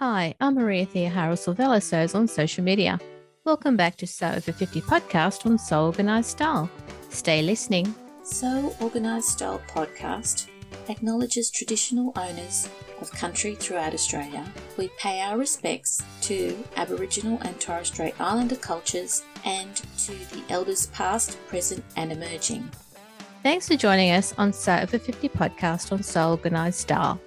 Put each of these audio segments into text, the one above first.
Hi, I'm Maria Theohara Silvella Sews on social media. Welcome back to Sew Over 50 podcast on Sew Organised Style. Stay listening. Sew Organised Style podcast acknowledges traditional owners of country throughout Australia. We pay our respects to Aboriginal and Torres Strait Islander cultures and to the elders past, present, and emerging. Thanks for joining us on Sew Over 50 podcast on Sew Organised Style.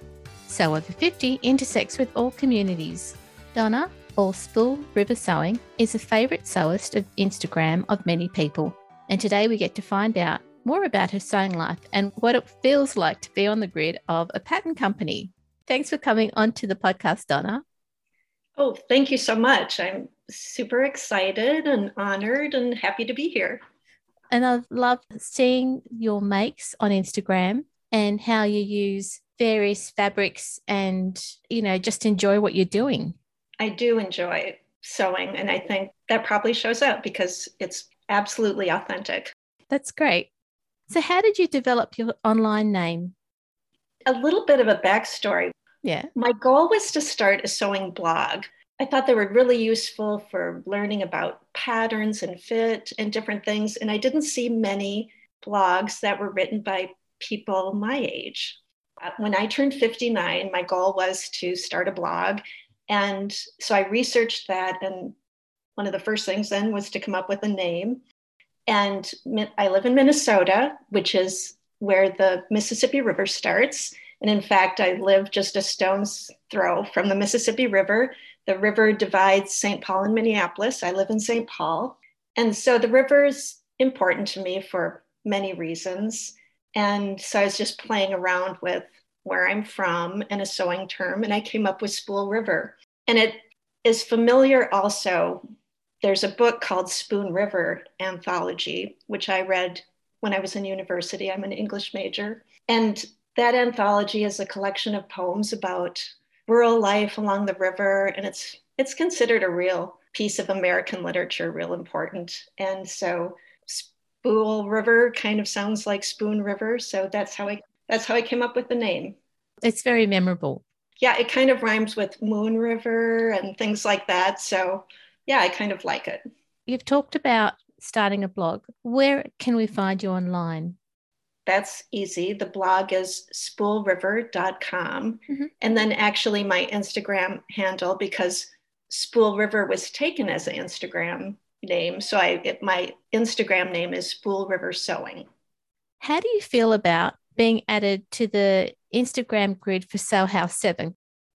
Sew Over 50 intersects with all communities. Donna, or Spool River Sewing, is a favourite sewist of Instagram of many people. And today we get to find out more about her sewing life and what it feels like to be on the grid of a pattern company. Thanks for coming onto the podcast, Donna. Oh, thank you so much. I'm super excited and honored and happy to be here. And I've loved seeing your makes on Instagram and how you use various fabrics and, you know, just enjoy what you're doing. I do enjoy sewing, and I think that probably shows up because it's absolutely authentic. That's great. So, how did you develop your online name? A little bit of a backstory. Yeah. My goal was to start a sewing blog. I thought they were really useful for learning about patterns and fit and different things. And I didn't see many blogs that were written by people my age. Uh, when I turned 59, my goal was to start a blog. And so I researched that. And one of the first things then was to come up with a name. And I live in Minnesota, which is where the Mississippi River starts. And in fact, I live just a stone's throw from the Mississippi River. The river divides St. Paul and Minneapolis. I live in St. Paul. And so the river is important to me for many reasons. And so I was just playing around with where I'm from and a sewing term, and I came up with Spool River. And it is familiar also. There's a book called Spoon River Anthology, which I read when I was in university. I'm an English major. And that anthology is a collection of poems about rural life along the river, and it's it's considered a real piece of American literature, real important. And so Spool River kind of sounds like Spoon River. So that's how I that's how I came up with the name. It's very memorable. Yeah, it kind of rhymes with Moon River and things like that. So yeah, I kind of like it. You've talked about starting a blog. Where can we find you online? That's easy. The blog is spoolriver.com. Mm-hmm. And then actually my Instagram handle, because Spool River was taken as an Instagram name. So I it, my Instagram name is Spool River Sewing. How do you feel about being added to the Instagram grid for Sew House 7?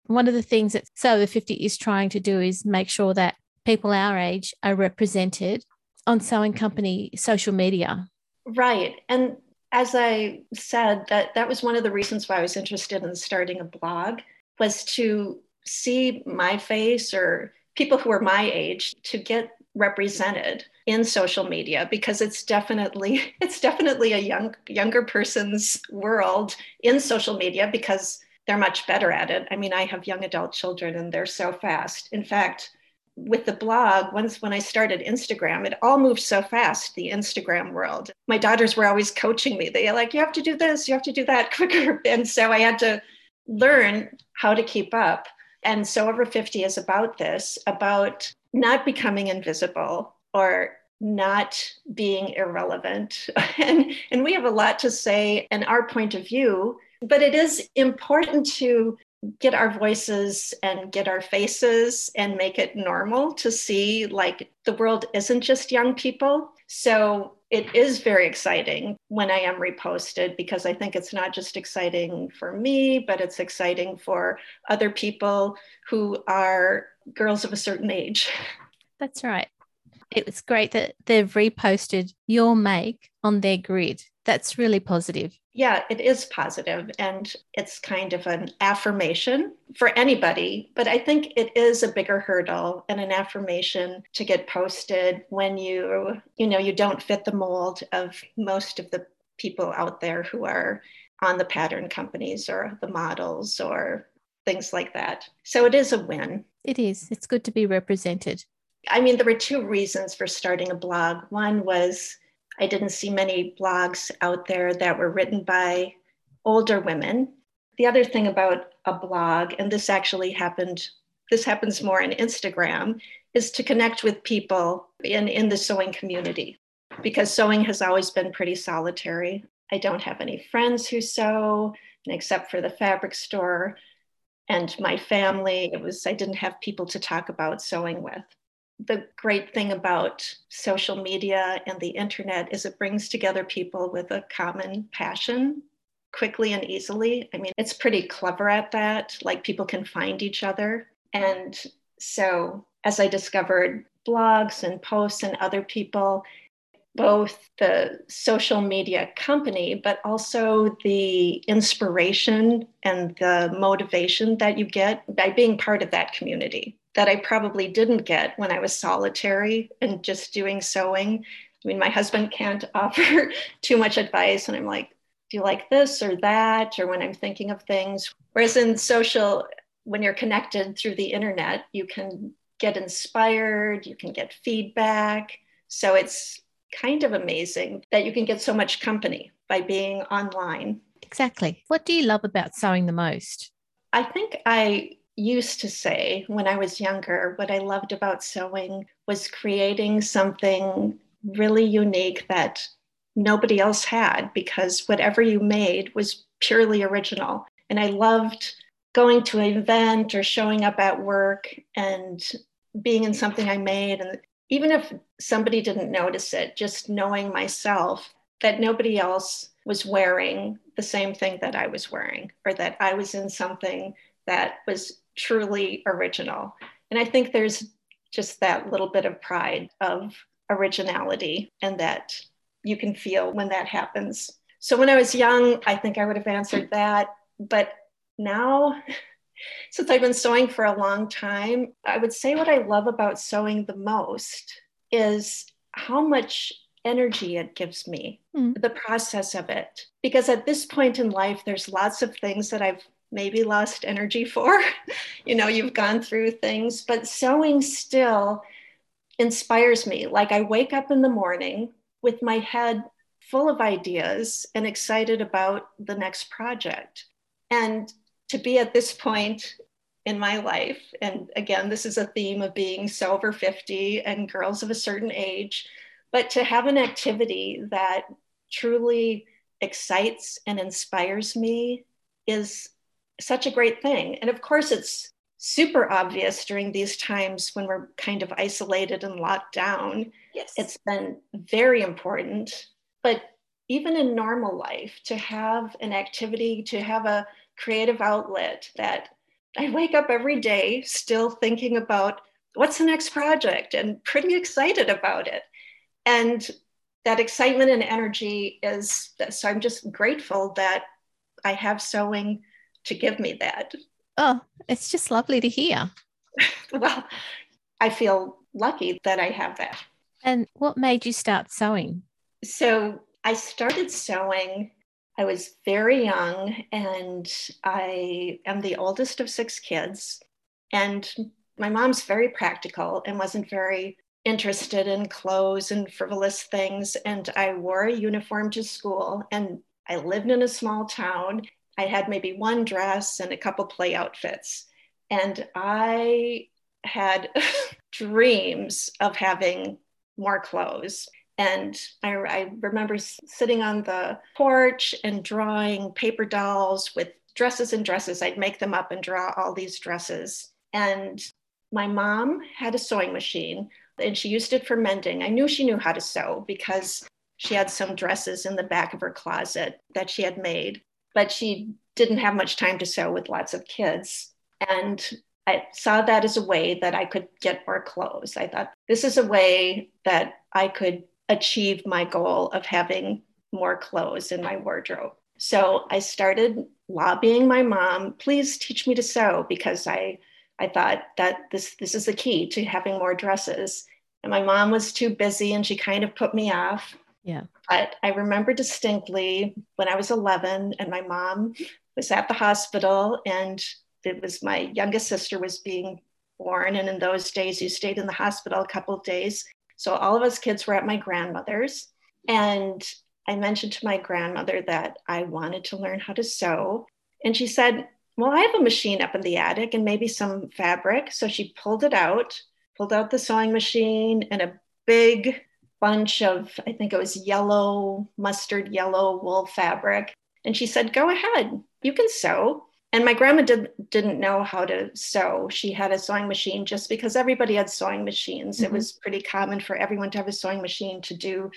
One of the things that Over 50 is trying to do is make sure that people our age are represented on sewing company social media. Right. And as I said, that that was one of the reasons why I was interested in starting a blog was to see my face or people who are my age to get represented in social media because it's definitely it's definitely a young younger person's world in social media because they're much better at it. I mean, I have young adult children and they're so fast. In fact, with the blog, once when I started Instagram, it all moved so fast, the Instagram world. My daughters were always coaching me. They're like, you have to do this, you have to do that quicker. And so I had to learn how to keep up. And so Over 50 is about this, about not becoming invisible or not being irrelevant. and, and we have a lot to say and our point of view, but it is important to get our voices and get our faces and make it normal to see like the world isn't just young people. So it is very exciting when I am reposted because I think it's not just exciting for me, but it's exciting for other people who are girls of a certain age. That's right. It was great that they've reposted your make on their grid. That's really positive. Yeah, it is positive and it's kind of an affirmation for anybody, but I think it is a bigger hurdle and an affirmation to get posted when you, you know, you don't fit the mold of most of the people out there who are on the pattern companies or the models or things like that. So it is a win. It is. It's good to be represented. I mean, there were two reasons for starting a blog. One was I didn't see many blogs out there that were written by older women. The other thing about a blog, and this actually happened this happens more on Instagram, is to connect with people in, in the sewing community because sewing has always been pretty solitary. I don't have any friends who sew, except for the fabric store and my family. It was, I didn't have people to talk about sewing with. The great thing about social media and the internet is it brings together people with a common passion quickly and easily. I mean, it's pretty clever at that. Like people can find each other. And so as I discovered blogs and posts and other people, both the social media company, but also the inspiration and the motivation that you get by being part of that community that I probably didn't get when I was solitary and just doing sewing. I mean, my husband can't offer too much advice, and I'm like, do you like this or that? Or when I'm thinking of things. Whereas in social, when you're connected through the internet, you can get inspired, you can get feedback. So it's kind of amazing that you can get so much company by being online. Exactly. What do you love about sewing the most? I think I used to say when I was younger, what I loved about sewing was creating something really unique that nobody else had because whatever you made was purely original. And I loved going to an event or showing up at work and being in something I made and even if somebody didn't notice it, just knowing myself that nobody else was wearing the same thing that I was wearing, or that I was in something that was truly original. And I think there's just that little bit of pride of originality and that you can feel when that happens. So when I was young, I think I would have answered that. But now since I've been sewing for a long time, I would say what I love about sewing the most is how much energy it gives me, mm. the process of it. Because at this point in life, there's lots of things that I've maybe lost energy for. you know, you've gone through things, but sewing still inspires me. Like I wake up in the morning with my head full of ideas and excited about the next project. And to be at this point in my life, and again, this is a theme of being so over 50 and girls of a certain age, but to have an activity that truly excites and inspires me is such a great thing. And of course, it's super obvious during these times when we're kind of isolated and locked down. Yes. It's been very important. But even in normal life, to have an activity, to have a creative outlet that I wake up every day still thinking about what's the next project and pretty excited about it. And that excitement and energy is so I'm just grateful that I have sewing to give me that. Oh, it's just lovely to hear. well, I feel lucky that I have that. And what made you start sewing? So I started sewing I was very young and I am the oldest of six kids. And my mom's very practical and wasn't very interested in clothes and frivolous things. And I wore a uniform to school and I lived in a small town. I had maybe one dress and a couple play outfits. And I had dreams of having more clothes. And I, I, remember sitting on the porch and drawing paper dolls with dresses and dresses. I'd make them up and draw all these dresses. And my mom had a sewing machine and she used it for mending. I knew she knew how to sew because she had some dresses in the back of her closet that she had made, but she didn't have much time to sew with lots of kids. And I saw that as a way that I could get more clothes. I thought this is a way that I could achieve my goal of having more clothes in my wardrobe. So I started lobbying my mom, please teach me to sew because I I thought that this this is the key to having more dresses. And my mom was too busy and she kind of put me off. Yeah. But I remember distinctly when I was 11 and my mom was at the hospital and it was my youngest sister was being born and in those days you stayed in the hospital a couple of days so all of us kids were at my grandmother's. And I mentioned to my grandmother that I wanted to learn how to sew. And she said, well, I have a machine up in the attic and maybe some fabric. So she pulled it out, pulled out the sewing machine and a big bunch of, I think it was yellow, mustard yellow wool fabric. And she said, Go ahead, you can sew. And my grandma did, didn't know how to sew. She had a sewing machine just because everybody had sewing machines. Mm-hmm. It was pretty common for everyone to have a sewing machine to do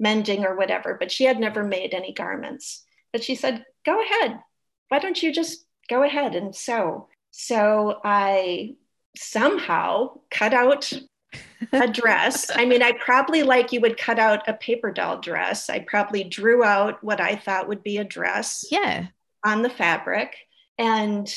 mending or whatever, but she had never made any garments. But she said, Go ahead. Why don't you just go ahead and sew? So I somehow cut out a dress. I mean, I probably like you would cut out a paper doll dress. I probably drew out what I thought would be a dress. Yeah. On the fabric. And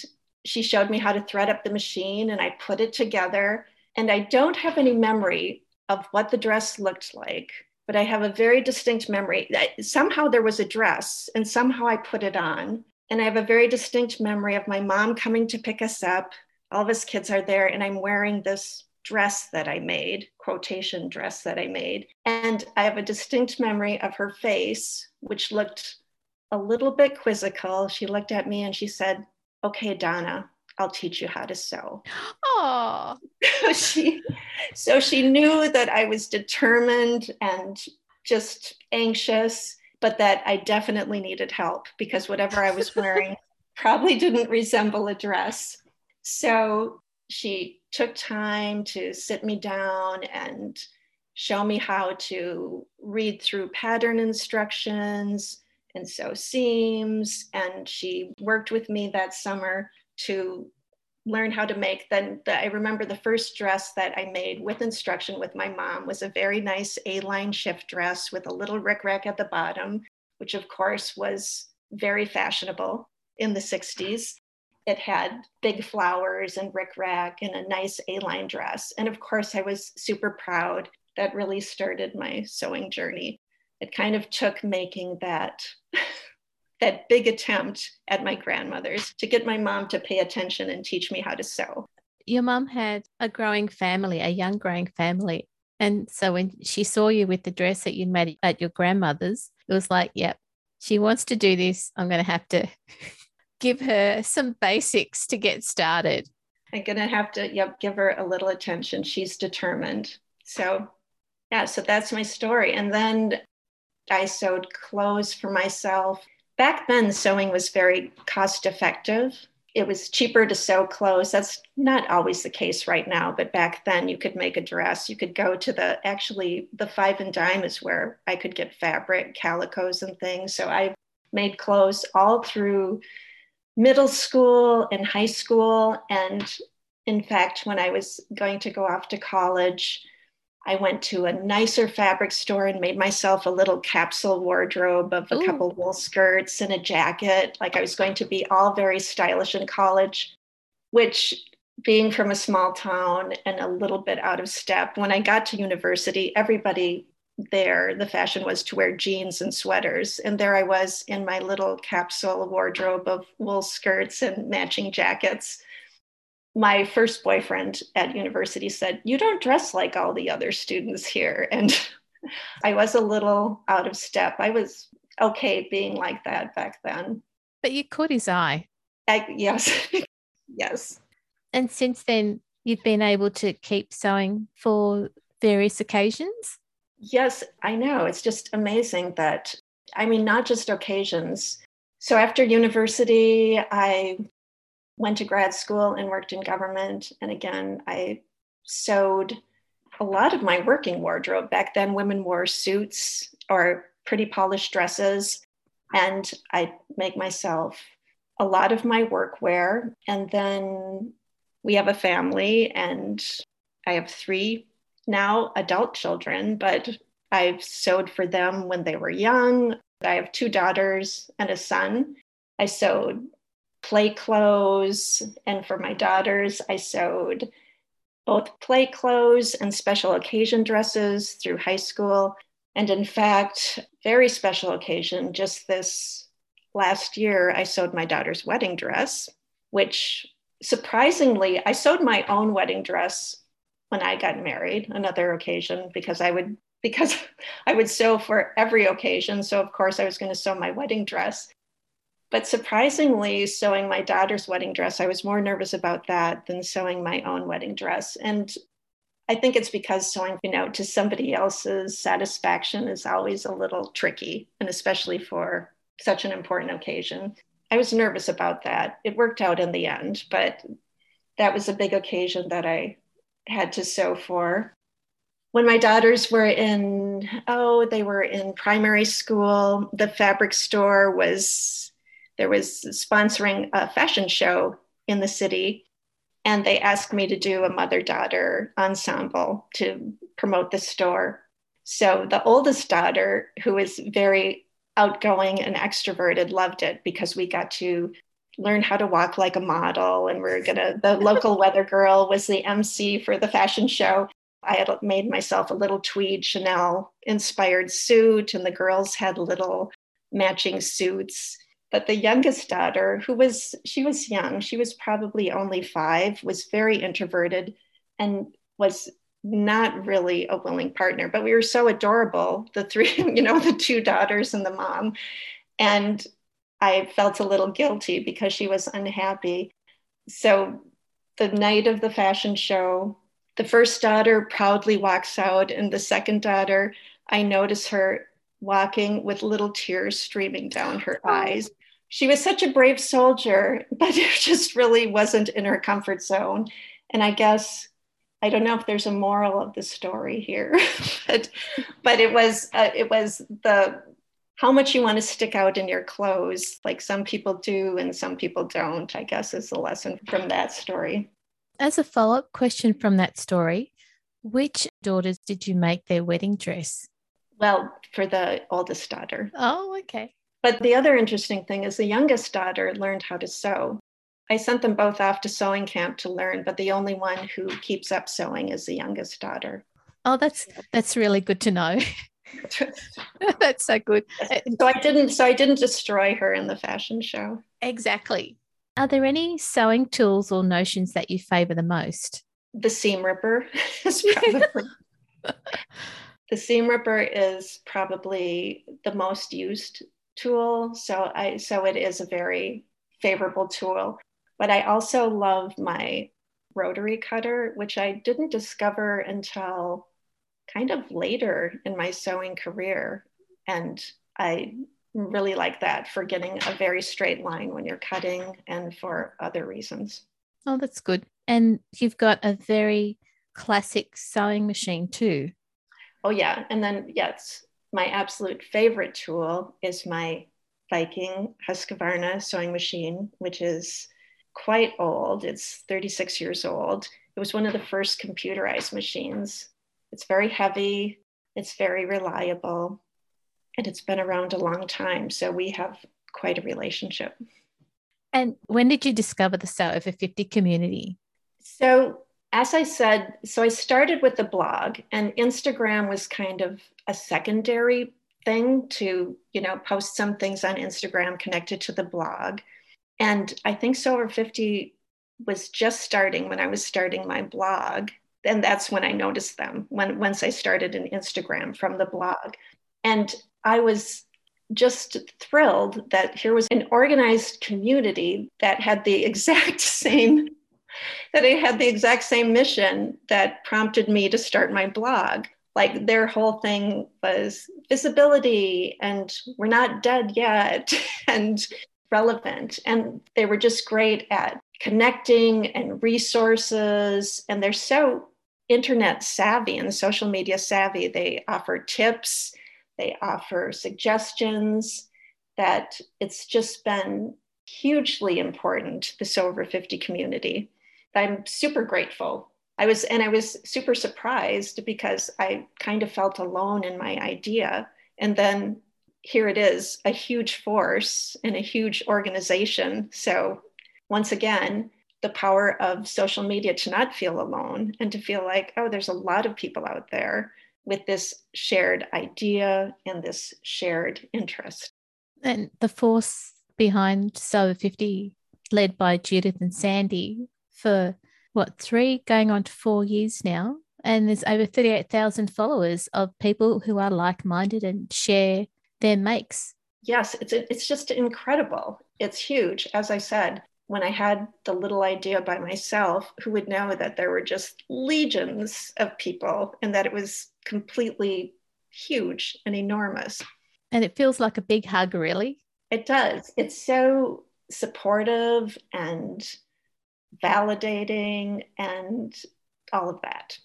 she showed me how to thread up the machine and I put it together. And I don't have any memory of what the dress looked like, but I have a very distinct memory. That somehow there was a dress and somehow I put it on. And I have a very distinct memory of my mom coming to pick us up. All of us kids are there, and I'm wearing this dress that I made, quotation dress that I made. And I have a distinct memory of her face, which looked a little bit quizzical. She looked at me and she said, Okay, Donna, I'll teach you how to sew. Oh, she, so she knew that I was determined and just anxious, but that I definitely needed help because whatever I was wearing probably didn't resemble a dress. So she took time to sit me down and show me how to read through pattern instructions and sew seams. And she worked with me that summer to learn how to make then the, i remember the first dress that i made with instruction with my mom was a very nice a-line shift dress with a little rickrack at the bottom which of course was very fashionable in the 60s it had big flowers and rickrack and a nice a-line dress and of course i was super proud that really started my sewing journey it kind of took making that that big attempt at my grandmother's to get my mom to pay attention and teach me how to sew. Your mom had a growing family, a young growing family. And so when she saw you with the dress that you made at your grandmother's, it was like, yep, she wants to do this. I'm going to have to give her some basics to get started. I'm going to have to, yep, give her a little attention. She's determined. So, yeah, so that's my story. And then I sewed clothes for myself. Back then sewing was very cost effective. It was cheaper to sew clothes. That's not always the case right now but back then you could make a dress. You could go to the actually the five and dime is where i could get fabric calicos and things. So i made clothes all through middle school and high school. And in fact when i was going to go off to college I went to a nicer fabric store and made myself a little capsule wardrobe of a Ooh. couple wool skirts and a jacket. Like I was going to be all very stylish in college, which being from a small town and a little bit out of step, when I got to university, everybody there, the fashion was to wear jeans and sweaters. And there I was in my little capsule wardrobe of wool skirts and matching jackets my first boyfriend at university said, You don't dress like all the other students here. And I was a little out of step. I was okay being like that back then. But you caught his eye. I, yes. yes. And since then, you've been able to keep sewing for various occasions? Yes, I know. It's just amazing that, I mean, not just occasions. So after university, I went to grad school and worked in government. And again, I sewed a lot of my working wardrobe. Back then, women wore suits or pretty polished dresses. And I make myself a lot of my workwear. And then we have a family, and I have three now adult children, but I've sewed for them when they were young. I have two daughters and a son. I sewed play clothes. And for my daughters, I sewed both play clothes and special occasion dresses through high school. And in fact, very special occasion, just this last year, I sewed my daughter's wedding dress, which surprisingly, I sewed my own wedding dress when I got married, another occasion, because I would because I would sew for every occasion. So of course I was going to sew my wedding dress. But surprisingly, sewing my daughter's wedding dress, I was more nervous about that than sewing my own wedding dress. And I think it's because sewing, you know, to somebody else's satisfaction is always a little tricky, and especially for such an important occasion. I was nervous about that. It worked out in the end, but that was a big occasion that I had to sew for. When my daughters were in, oh, they were in primary school, the fabric store was, there was sponsoring a fashion show in the city. And they asked me to do a mother daughter ensemble to promote the store. So the oldest daughter, who is very outgoing and extroverted, loved it because we got to learn how to walk like a model and we're gonna the local weather girl was the mc for the fashion show i had made myself a little tweed chanel inspired suit and the girls had little matching suits but the youngest daughter who was she was young she was probably only five was very introverted and was not really a willing partner but we were so adorable the three you know the two daughters and the mom and I felt a little guilty because she was unhappy. So the night of the fashion show, the first daughter proudly walks out, and the second daughter, I notice her walking with little tears streaming down her oh. eyes. She was such a brave soldier, but it just really wasn't in her comfort zone. And I guess I don't know if there's a moral of the story here, but but it was uh, it was the how much you want to stick out in your clothes, like some people do and some people don't, I guess is the lesson from that story. As a follow up question from that story, which daughters did you make their wedding dress? Well, for the oldest daughter. Oh, okay. But the other interesting thing is the youngest daughter learned how to sew. I sent them both off to sewing camp to learn, but the only one who keeps up sewing is the youngest daughter. Oh, that's that's really good to know. That's so good. So I didn't so I didn't destroy her in the fashion show. Exactly. Are there any sewing tools or notions that you favor the most? The seam ripper is probably the seam ripper is probably the most used tool. So I so it is a very favorable tool. But I also love my rotary cutter, which I didn't discover until kind of later in my sewing career. And I really like that for getting a very straight line when you're cutting and for other reasons. Oh, that's good. And you've got a very classic sewing machine too. Oh, yeah. And then, yes, my absolute favorite tool is my Viking Husqvarna sewing machine, which is quite old. It's 36 years old. It was one of the first computerized machines it's very heavy, it's very reliable, and it's been around a long time. So we have quite a relationship. And when did you discover the Sew Over 50 community? So, as I said, so I started with the blog, and Instagram was kind of a secondary thing to, you know, post some things on Instagram connected to the blog. And I think Sew Over 50 was just starting when I was starting my blog and that's when I noticed them when once I started an Instagram from the blog. And I was just thrilled that here was an organized community that had the exact same that it had the exact same mission that prompted me to start my blog like their whole thing was visibility and we're not dead yet and relevant and they were just great at connecting and resources and they're so internet savvy and social media savvy. They offer tips, they offer suggestions that it's just been hugely important, the Sew Over 50 community. I'm super grateful. I was, and I was super surprised because I kind of felt alone in my idea. And then here it is, a huge force and a huge organization. So once again, the power of social media to not feel alone and to feel like, oh, there's a lot of people out there with this shared idea and this shared interest. And the force behind Sew 50, led by Judith and Sandy, for what, three, going on to four years now. And there's over 38,000 followers of people who are like minded and share their makes. Yes, it's, it's just incredible. it's huge. As I said, when I had the little idea by myself, who would know that there were just legions of people and that it was completely huge and enormous. And it feels like a big hug, really. It does. It's so supportive and validating and all of that.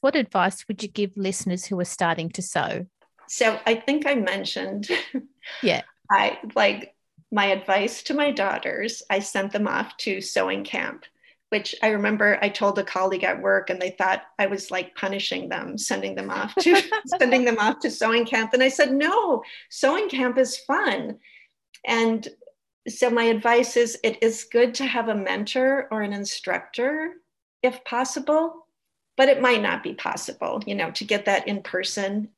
What advice would you give listeners who are starting to sew? So I think I mentioned, yeah, I like my advice to my daughters, I sent them off to sewing camp, which I remember I told a colleague at work and they thought I was like punishing them, sending them off to sending them off to sewing camp. And I said, no, sewing camp is fun. And so my advice is it is good to have a mentor or an instructor if possible, but it might not be possible, you know, to get that in person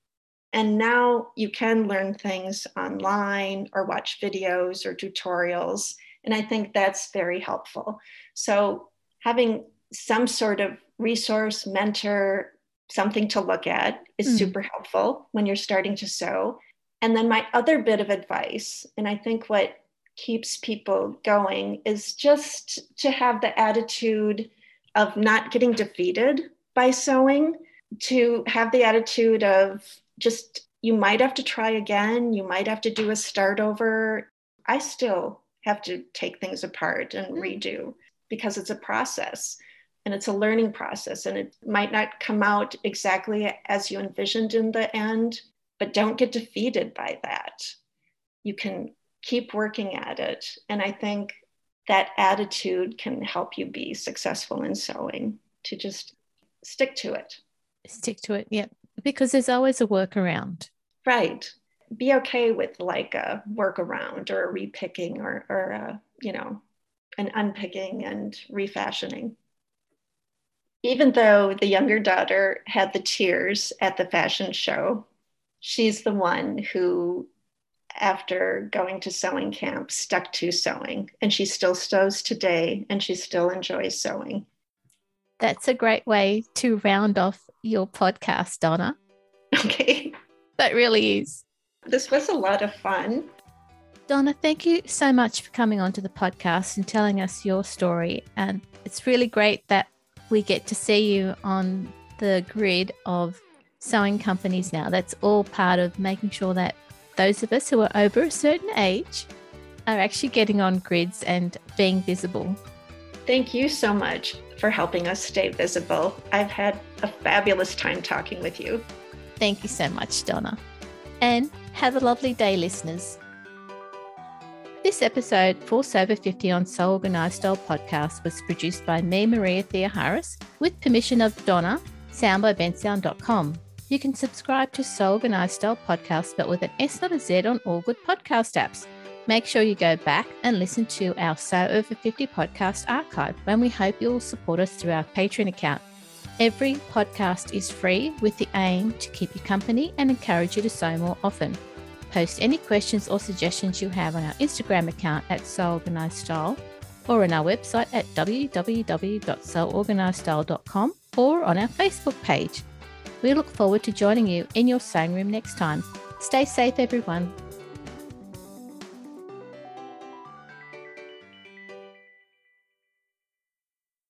and now you can learn things online or watch videos or tutorials. And I think that's very helpful. So having some sort of resource, mentor, something to look at is mm. super helpful when you're starting to sew. And then my other bit of advice, and I think what keeps people going is just to have the attitude of not getting defeated by sewing, to have the attitude of just you might have to try again you might have to do a start over i still have to take things apart and mm. redo because it's a process and it's a learning process and it might not come out exactly as you envisioned in the end but don't get defeated by that you can keep working at it and i think that attitude can help you be successful in sewing to just stick to it stick to it yep because there's always a workaround. Right. Be okay with like a workaround or a repicking or, or a, you know, an unpicking and refashioning. Even though the younger daughter had the tears at the fashion show, she's the one who, after going to sewing camp, stuck to sewing. And she still sews today and she still enjoys sewing. That's a great way to round off your podcast, Donna. Okay. That really is. This was a lot of fun. Donna, thank you so much for coming onto the podcast and telling us your story. And it's really great that we get to see you on the grid of sewing companies now. That's all part of making sure that those of us who are over a certain age are actually getting on grids and being visible. Thank you so much for helping us stay visible. I've had a fabulous time talking with you. Thank you so much, Donna. And have a lovely day, listeners. This episode for Sew Over 50 on Sew Organised Style podcast was produced by me, Maria Theoharis, with permission of Donna, sound by soundbybensound.com. You can subscribe to Sew Organised Style podcast, but with an S, not a Z, on all good podcast apps. Make sure you go back and listen to our Sew Over 50 podcast archive, and we hope you'll support us through our Patreon account. Every podcast is free with the aim to keep you company and encourage you to sew more often. Post any questions or suggestions you have on our Instagram account at Sew Organised Style or on our website at www.seworganisedstyle.com or on our Facebook page. We look forward to joining you in your sewing room next time. Stay safe, everyone.